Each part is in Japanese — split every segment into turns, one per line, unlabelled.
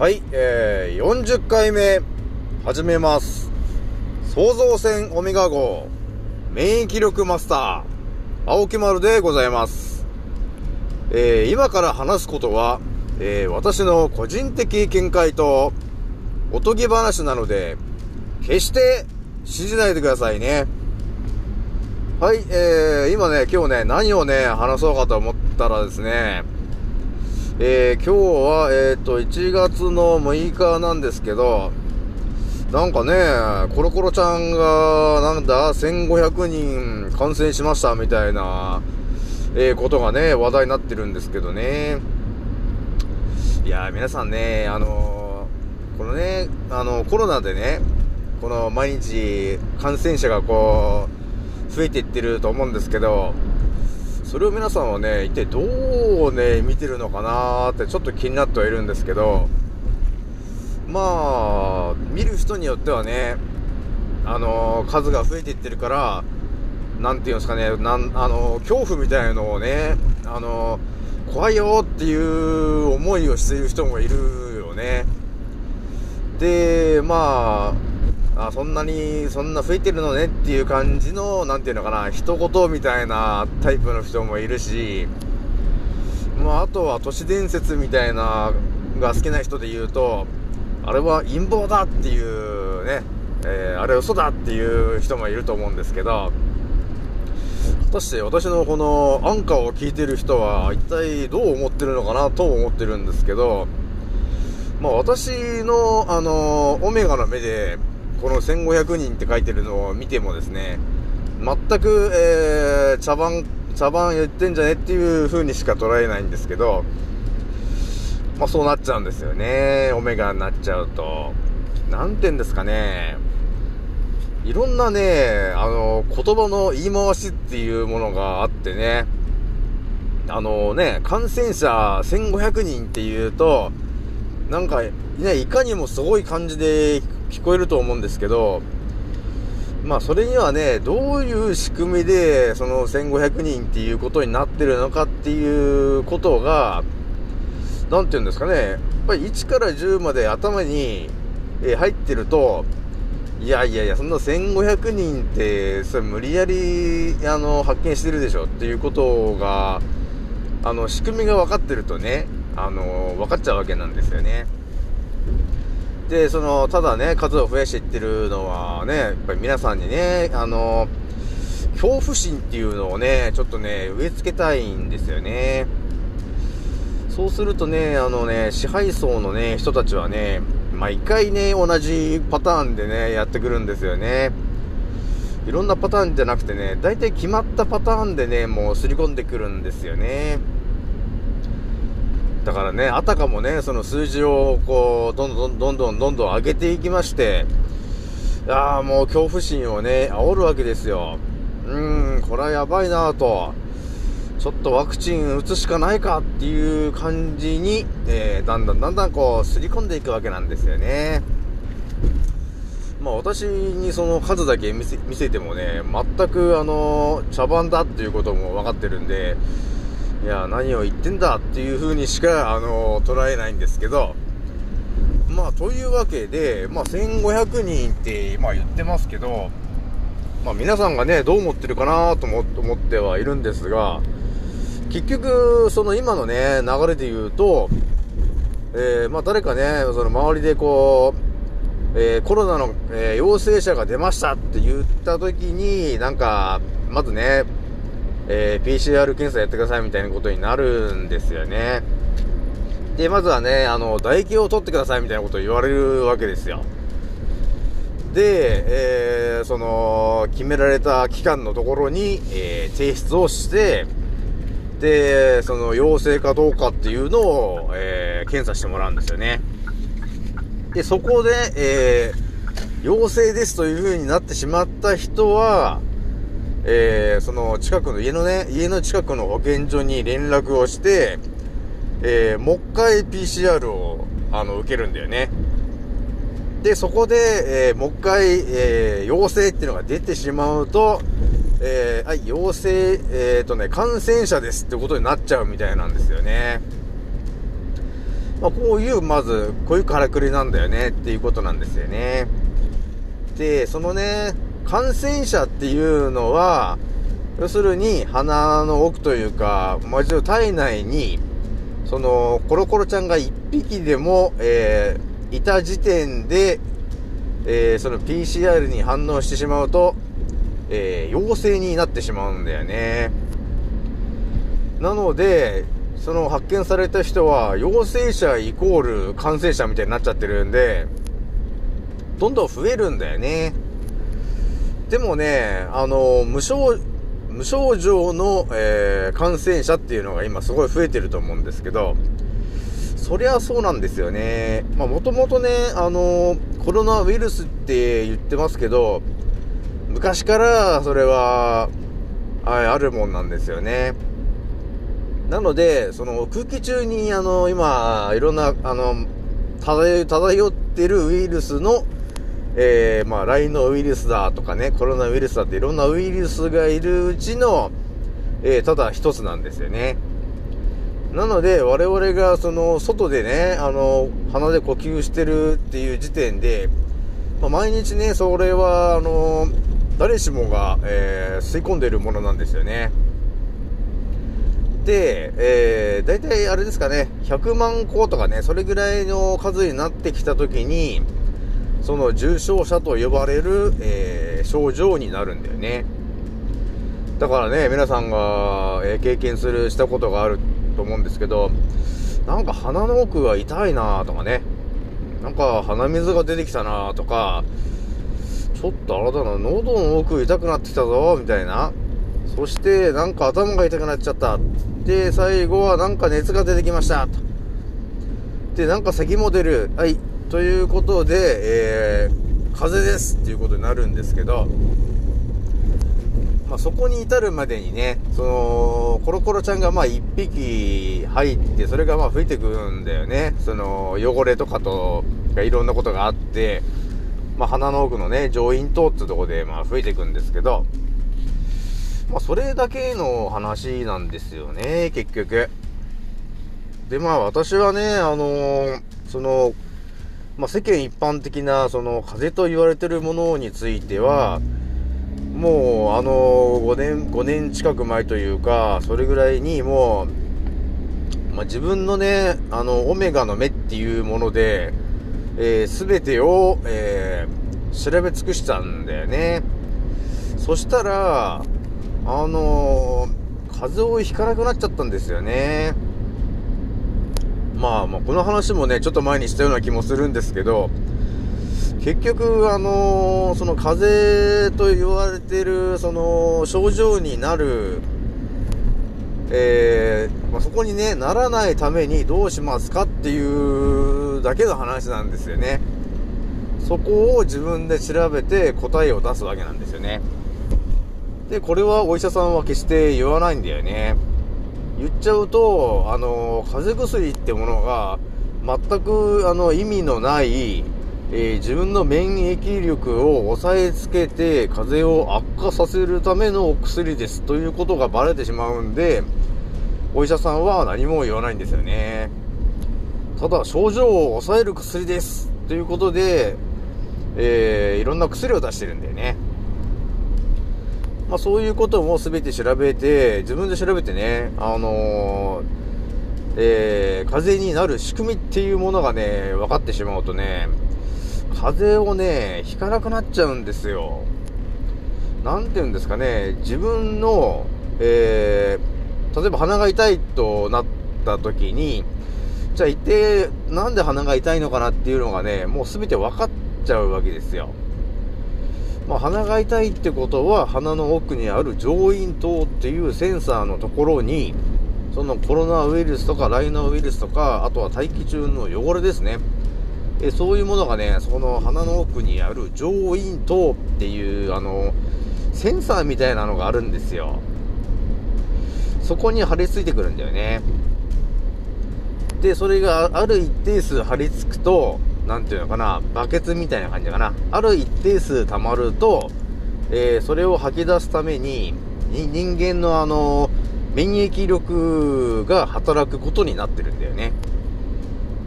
はい、えー、40回目、始めます。創造船オメガ号、免疫力マスター、青木丸でございます。えー、今から話すことは、えー、私の個人的見解と、おとぎ話なので、決して信じないでくださいね。はい、えー、今ね、今日ね、何をね、話そうかと思ったらですね、えー、今日は、えっ、と、1月の6日なんですけど、なんかね、コロコロちゃんが、なんだ、1500人感染しましたみたいな、えー、ことがね、話題になってるんですけどね。いやー、皆さんね、あのー、このね、あの、コロナでね、この毎日感染者がこう、増えていってると思うんですけど、それを皆さんはね、一体どうね、見てるのかなーってちょっと気になってはいるんですけど、まあ、見る人によってはね、あのー、数が増えていってるから、なんていうんですかね、なん、あのー、恐怖みたいなのをね、あのー、怖いよっていう思いをしている人もいるよね。で、まあ、あそんなに、そんな増えてるのねっていう感じの、なんていうのかな、一言みたいなタイプの人もいるし、まあ、あとは都市伝説みたいな、が好きな人で言うと、あれは陰謀だっていうね、えー、あれ嘘だっていう人もいると思うんですけど、果たして私のこのアンカーを聞いてる人は一体どう思ってるのかなと思ってるんですけど、まあ私のあの、オメガの目で、この1500人って書いてるのを見てもですね、全く、えー、茶番、茶番言ってんじゃねっていう風にしか捉えないんですけど、まあそうなっちゃうんですよね。オメガになっちゃうと。なんて言うんですかね。いろんなね、あの、言葉の言い回しっていうものがあってね。あのね、感染者1500人っていうと、なんか、ね、いかにもすごい感じで聞こえると思うんですけど、まあそれにはね、どういう仕組みでその1500人っていうことになってるのかっていうことが、なんて言うんですかね、やっぱり1から10まで頭に、入ってると、いやいやいや、そんな1500人って、それ無理やり、あの、発見してるでしょっていうことが、あの、仕組みが分かってるとね、あの、分かっちゃうわけなんですよね。で、その、ただね、数を増やしていってるのはね、やっぱり皆さんにね、あの、恐怖心っていうのをね、ちょっとね、植え付けたいんですよね。そうするとね、あのね、支配層のね、人たちはね、毎回ね、同じパターンでね、やってくるんですよね。いろんなパターンじゃなくてね、大体決まったパターンでね、もう刷り込んでくるんですよね。だからね、あたかもね、その数字をこう、どんどんどんどんどんどん上げていきまして、ああ、もう恐怖心をね、煽るわけですよ。うーん、これはやばいなぁと。ちょっとワクチン打つしかないかっていう感じに、えー、だんだんだんだんこう、すり込んでいくわけなんですよね。まあ私にその数だけ見せ見せてもね、全くあの、茶番だっていうことも分かってるんで、いや、何を言ってんだっていう風にしか、あの、捉えないんですけど、まあというわけで、まあ1500人って、まあ言ってますけど、まあ皆さんがね、どう思ってるかなと思ってはいるんですが、結局、その今のね、流れで言うと、えー、まあ誰かね、その周りでこう、えー、コロナの、えー、陽性者が出ましたって言った時に、なんか、まずね、え PCR 検査やってくださいみたいなことになるんですよね。で、まずはね、あの、唾液を取ってくださいみたいなことを言われるわけですよ。で、えその、決められた期間のところに、え提出をして、で、その陽性かどうかっていうのを、えー、検査してもらうんですよね。で、そこで、えー、陽性ですという風になってしまった人は、えー、その近くの家のね、家の近くの保健所に連絡をして、えー、もう一回 PCR を、あの、受けるんだよね。で、そこで、えー、もう一回、えー、陽性っていうのが出てしまうと、えー、はい、陽性、えっ、ー、とね、感染者ですってことになっちゃうみたいなんですよね。まあ、こういう、まず、こういうからくりなんだよねっていうことなんですよね。で、そのね、感染者っていうのは、要するに鼻の奥というか、ま、一応体内に、その、コロコロちゃんが1匹でも、えー、いた時点で、えー、その PCR に反応してしまうと、えー、陽性になってしまうんだよね。なので、その発見された人は陽性者イコール感染者みたいになっちゃってるんで、どんどん増えるんだよね。でもね、あの、無症、無症状の、えー、感染者っていうのが今すごい増えてると思うんですけど、そりゃそうなんですよね。まあもともとね、あの、コロナウイルスって言ってますけど、昔からそれは、はい、あるもんなんですよね。なので、その空気中にあの、今、いろんな、あの、漂漂ってるウイルスの、えー、まあ、ライノウイルスだとかね、コロナウイルスだっていろんなウイルスがいるうちの、えー、ただ一つなんですよね。なので、我々がその、外でね、あの、鼻で呼吸してるっていう時点で、まあ、毎日ね、それは、あの、誰しもが、えー、吸い込んでいるものなんですよね。で、えー、大体あれですかね、100万個とかね、それぐらいの数になってきたときに、その重症者と呼ばれる、えー、症状になるんだよね。だからね、皆さんが、えー、経験する、したことがあると思うんですけど、なんか鼻の奥が痛いなとかね、なんか鼻水が出てきたなとか、ちょっとあれだな、喉の奥痛くなってきたぞ、みたいな。そして、なんか頭が痛くなっちゃった。で、最後はなんか熱が出てきました。とで、なんか咳も出る。はい。ということで、えー、風邪ですっていうことになるんですけど、まあ、そこに至るまでにね、その、コロコロちゃんがまあ一匹入って、それがまあ吹いてくんだよね。その、汚れとかと、がいろんなことがあって、まあ、鼻の奥のね、上咽頭ってとこでまあ吹いてくんですけど、まあ、それだけの話なんですよね、結局。で、まあ、私はね、あのー、その、まあ、世間一般的な、その、風と言われてるものについては、もう、あの、5年、5年近く前というか、それぐらいにもう、まあ、自分のね、あの、オメガの目っていうもので、えー、全てを、えー、調べ尽くしたんだよね。そしたら、あの、風邪をひかなくなっちゃったんですよね。まあ、まあ、この話もね、ちょっと前にしたような気もするんですけど、結局、あのー、その風邪と言われてる、その、症状になる、えー、まあ、そこにね、ならないためにどうしますかっていうだけの話なんですよね。そこを自分で調べて答えを出すわけなんですよね。で、これはお医者さんは決して言わないんだよね。言っちゃうと、あの、風邪薬ってものが、全く、あの、意味のない、えー、自分の免疫力を抑えつけて、風邪を悪化させるためのお薬です。ということがバレてしまうんで、お医者さんは何も言わないんですよね。ただ、症状を抑える薬です。ということで、えー、いろんな薬を出してるんだよね。まあ、そういうことも全て調べて、自分で調べてね、あのー、えー、風になる仕組みっていうものがね、分かってしまうとね、風邪をね、ひかなくなっちゃうんですよ。なんて言うんですかね、自分の、えー、例えば鼻が痛いとなった時に、じゃあ一体なんで鼻が痛いのかなっていうのがね、もう全て分かっちゃうわけですよ。まあ、鼻が痛いってことは鼻の奥にある上咽頭っていうセンサーのところにそのコロナウイルスとかライナウイルスとかあとは大気中の汚れですね。えそういうものがねその鼻の奥にある上咽頭っていうあのセンサーみたいなのがあるんですよ。そこに貼り付いてくるんだよね。でそれがある一定数貼り付くとなんていうのかな、バケツみたいな感じかな。ある一定数溜まると、えー、それを吐き出すために、に人間のあの、免疫力が働くことになってるんだよね。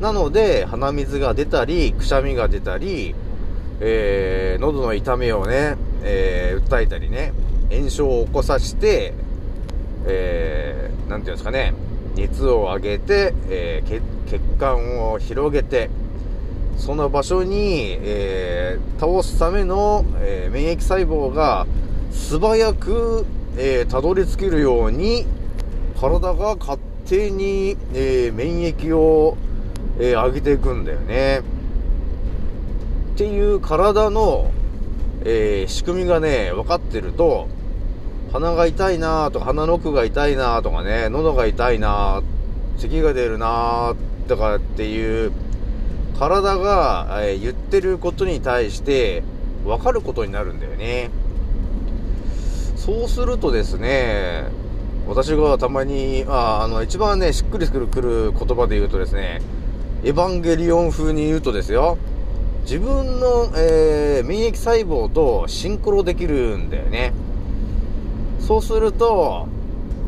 なので、鼻水が出たり、くしゃみが出たり、えー、喉の痛みをね、えー、訴えたりね、炎症を起こさせて、えー、なんていうんですかね、熱を上げて、えー、血管を広げて、その場所に、えー、倒すための、えー、免疫細胞が素早く、えー、たどり着けるように、体が勝手に、えー、免疫を、えー、上げていくんだよね。っていう体の、えー、仕組みがね、分かってると、鼻が痛いなとか、鼻の奥が痛いなとかね、喉が痛いな咳が出るなとかっていう、体が、え、言ってることに対して分かることになるんだよね。そうするとですね、私がたまに、ああの、一番ね、しっくりくるくる言葉で言うとですね、エヴァンゲリオン風に言うとですよ、自分の、えー、免疫細胞とシンクロできるんだよね。そうすると、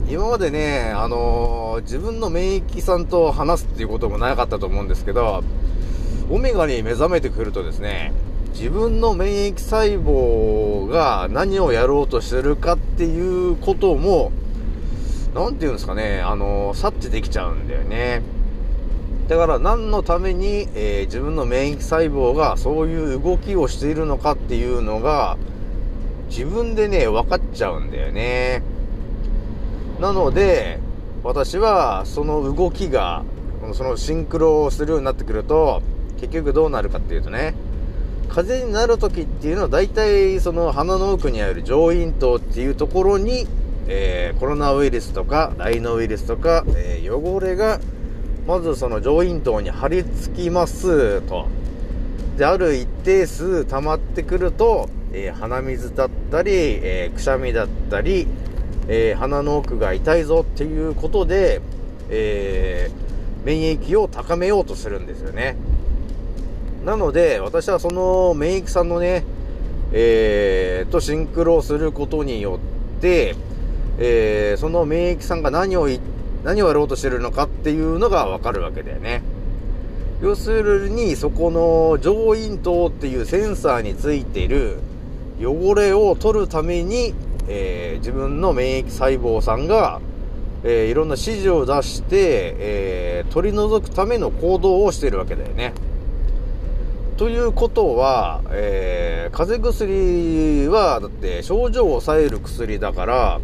今までね、あのー、自分の免疫さんと話すっていうこともなかったと思うんですけど、オメガに目覚めてくるとですね、自分の免疫細胞が何をやろうとしてるかっていうことも、なんて言うんですかね、あの、察知できちゃうんだよね。だから何のために、えー、自分の免疫細胞がそういう動きをしているのかっていうのが、自分でね、分かっちゃうんだよね。なので、私はその動きが、そのシンクロをするようになってくると、結局どうなるかっていうとね、風邪になる時っていうのは大体その鼻の奥にある上咽頭っていうところに、えー、コロナウイルスとかライノウイルスとか、えー、汚れがまずその上咽頭に張り付きますと。で、ある一定数溜まってくると、えー、鼻水だったり、えくしゃみだったり、え鼻の奥が痛いぞっていうことで、え免疫を高めようとするんですよね。なので、私はその免疫さんのね、えー、とシンクロすることによって、えー、その免疫さんが何を何をやろうとしてるのかっていうのがわかるわけだよね。要するに、そこの上咽頭っていうセンサーについている汚れを取るために、えー、自分の免疫細胞さんが、えー、いろんな指示を出して、え、取り除くための行動をしてるわけだよね。ということは、えー、風邪薬は、だって症状を抑える薬だから、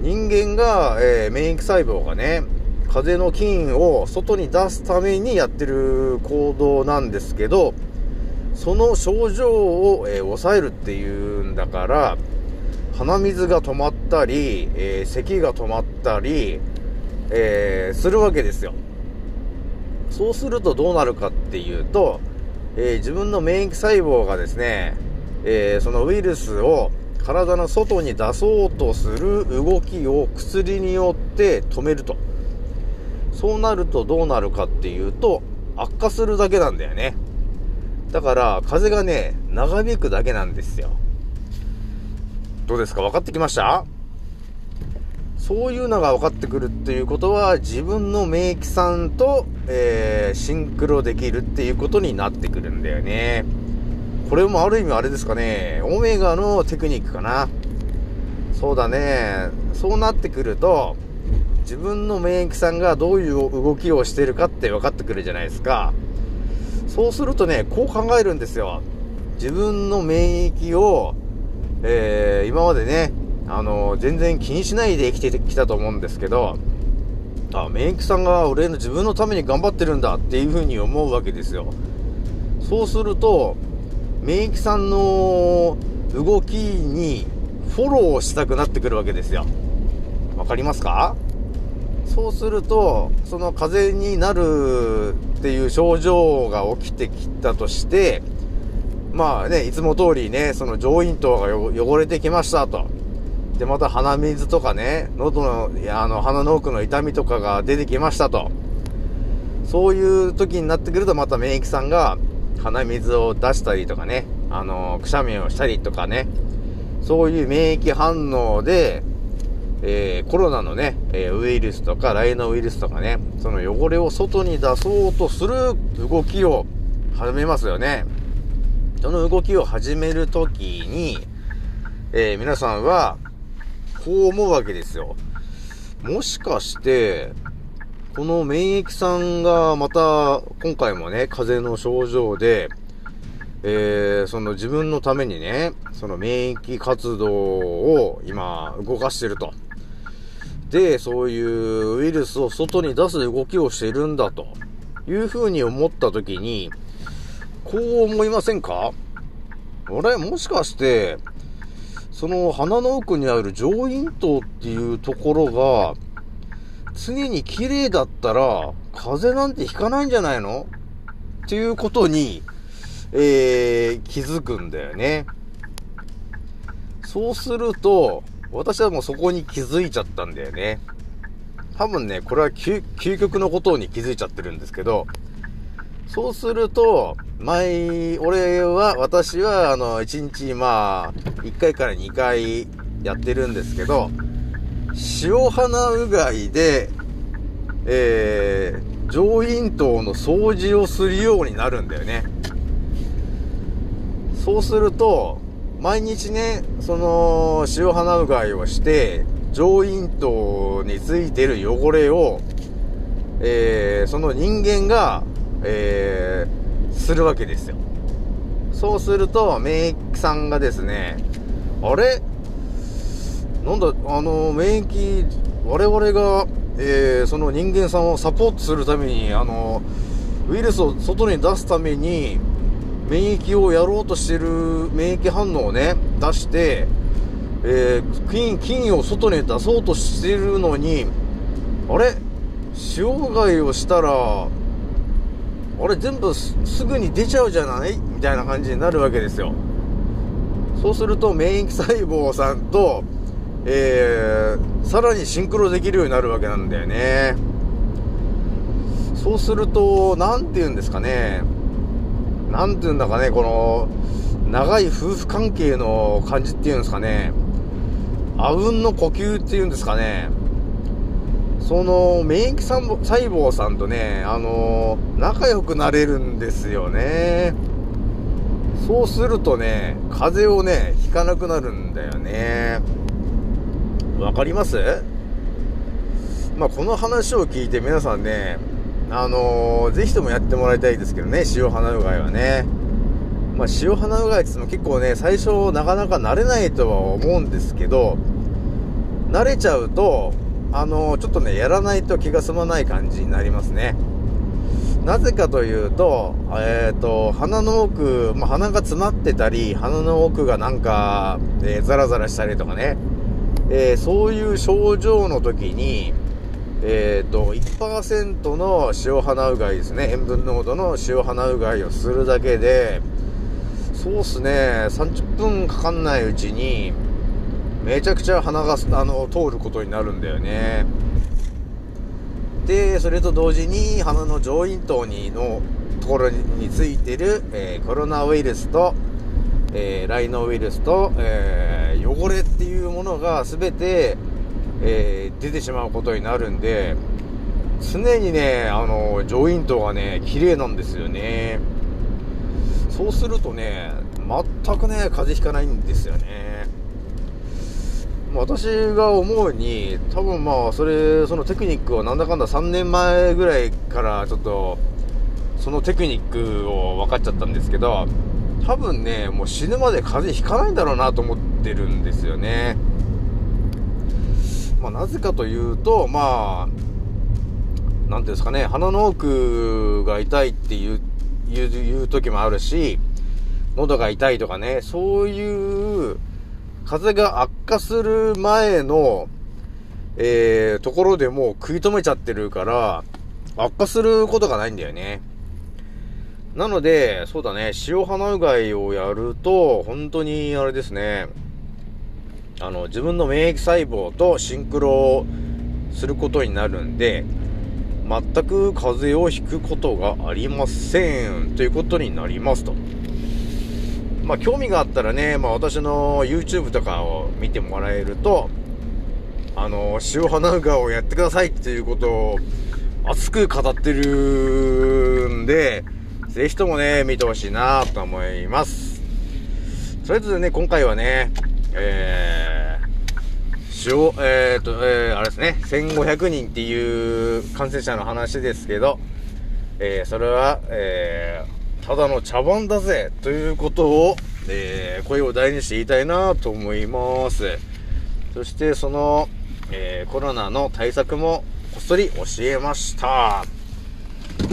人間が、えー、免疫細胞がね、風邪の菌を外に出すためにやってる行動なんですけど、その症状を、えー、抑えるっていうんだから、鼻水が止まったり、えー、咳が止まったり、えー、するわけですよ。そうするとどうなるかっていうと、えー、自分の免疫細胞がですね、えー、そのウイルスを体の外に出そうとする動きを薬によって止めると。そうなるとどうなるかっていうと、悪化するだけなんだよね。だから、風がね、長引くだけなんですよ。どうですか？分かってきました？そういうのが分かってくるっていうことは、自分の免疫さんと、えー、シンクロできるっていうことになってくるんだよね。これもある意味あれですかね、オメガのテクニックかな。そうだね。そうなってくると、自分の免疫さんがどういう動きをしてるかって分かってくるじゃないですか。そうするとね、こう考えるんですよ。自分の免疫を、えー、今までね、あの、全然気にしないで生きてきたと思うんですけど、あ、免疫さんが俺の自分のために頑張ってるんだっていうふうに思うわけですよ。そうすると、免疫さんの動きにフォローしたくなってくるわけですよ。わかりますか？そうすると、その風邪になるっていう症状が起きてきたとして、まあね、いつも通りね、その上咽頭が汚れてきましたと。で、また鼻水とかね、喉の、いや、あの、鼻の奥の痛みとかが出てきましたと。そういう時になってくると、また免疫さんが鼻水を出したりとかね、あの、くしゃみをしたりとかね、そういう免疫反応で、えー、コロナのね、えー、ウイルスとかライノウイルスとかね、その汚れを外に出そうとする動きを始めますよね。その動きを始めるときに、えー、皆さんは、こう思うわけですよ。もしかして、この免疫さんがまた、今回もね、風邪の症状で、えー、その自分のためにね、その免疫活動を今動かしてると。で、そういうウイルスを外に出す動きをしてるんだというふうに思ったときに、こう思いませんか？あれもしかして、その鼻の奥にある上咽頭っていうところが、常に綺麗だったら、風邪なんてひかないんじゃないの？っていうことに、えー、気づくんだよね。そうすると、私はもうそこに気づいちゃったんだよね。多分ね、これは究極のことに気づいちゃってるんですけど、そうすると、前、俺は、私は、あの、1日、まあ、1回から2回やってるんですけど、塩鼻うがいで、えー、上咽頭の掃除をするようになるんだよね。そうすると、毎日ね、その、塩鼻うがいをして、上咽頭についてる汚れを、えー、その人間が、えー、するわけですよ。そうすると、免疫さんがですね、あれ？なんだ、あの、免疫、我々が、えー、その人間さんをサポートするために、あの、ウイルスを外に出すために、免疫をやろうとしてる免疫反応をね、出して、えー、菌、菌を外に出そうとしてるのに、あれ？塩うがいをしたら、あれ全部すぐに出ちゃうじゃない？みたいな感じになるわけですよ。そうすると免疫細胞さんと、えー、さらにシンクロできるようになるわけなんだよね。そうすると、なんて言うんですかね。なんて言うんだかね、この、長い夫婦関係の感じっていうんですかね。あうんの呼吸っていうんですかね。その、免疫細胞さんとね、あの仲良くなれるんですよね。そうするとね、風邪をね、ひかなくなるんだよね。わかります？まあ、この話を聞いて皆さんね、あのー、ぜひともやってもらいたいですけどね、塩花うがいはね。まあ、塩花うがいって言っても結構ね、最初なかなか慣れないとは思うんですけど、慣れちゃうと、あの、ちょっとね、やらないと気が済まない感じになりますね。なぜかというと、えっ、ー、と、鼻の奥、まあ、鼻が詰まってたり、鼻の奥がなんか、えー、ザラザラしたりとかね、えー、そういう症状の時に、えっ、ー、と、1%の塩鼻うがいですね。塩分濃度の塩鼻うがいをするだけで、そうっすね、30分かかんないうちに、めちゃくちゃ鼻が、あの、通ることになるんだよね。で、それと同時に、鼻の上咽頭にのところについてる、えー、コロナウイルスと、えー、ライノウイルスと、えー、汚れっていうものが全て、えー、出てしまうことになるんで、常にね、あの、上咽頭がね、綺麗なんですよね。そうするとね、全くね、風邪ひかないんですよね。私が思うに、多分まあ、それ、そのテクニックはなんだかんだ3年前ぐらいからちょっと、そのテクニックを分かっちゃったんですけど、多分ね、もう死ぬまで風邪ひかないんだろうなと思ってるんですよね。まあ、なぜかというと、まあ、なんていうんですかね、鼻の奥が痛いって、いう、いう時もあるし、喉が痛いとかね、そういう、風が悪化する前の、えー、ところでもう食い止めちゃってるから、悪化することがないんだよね。なので、そうだね、塩鼻うがいをやると、本当にあれですね、あの、自分の免疫細胞とシンクロすることになるんで、全く風邪をひくことがありません。ということになりますと。まあ、興味があったらね、まあ、私の YouTube とかを見てもらえると、あの、塩花うがをやってくださいっていうことを熱く語ってるんで、ぜひともね、見てほしいなと思います。それぞれね、今回はね、えー、塩、えー、っと、えー、あれですね、1500人っていう感染者の話ですけど、えー、それは、えー、ただの茶番だぜということを、えー、声を大にして言いたいなと思います。そして、その、えー、コロナの対策もこっそり教えました。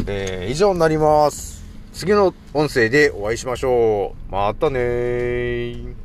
えー、以上になります。次の音声でお会いしましょう。またねー。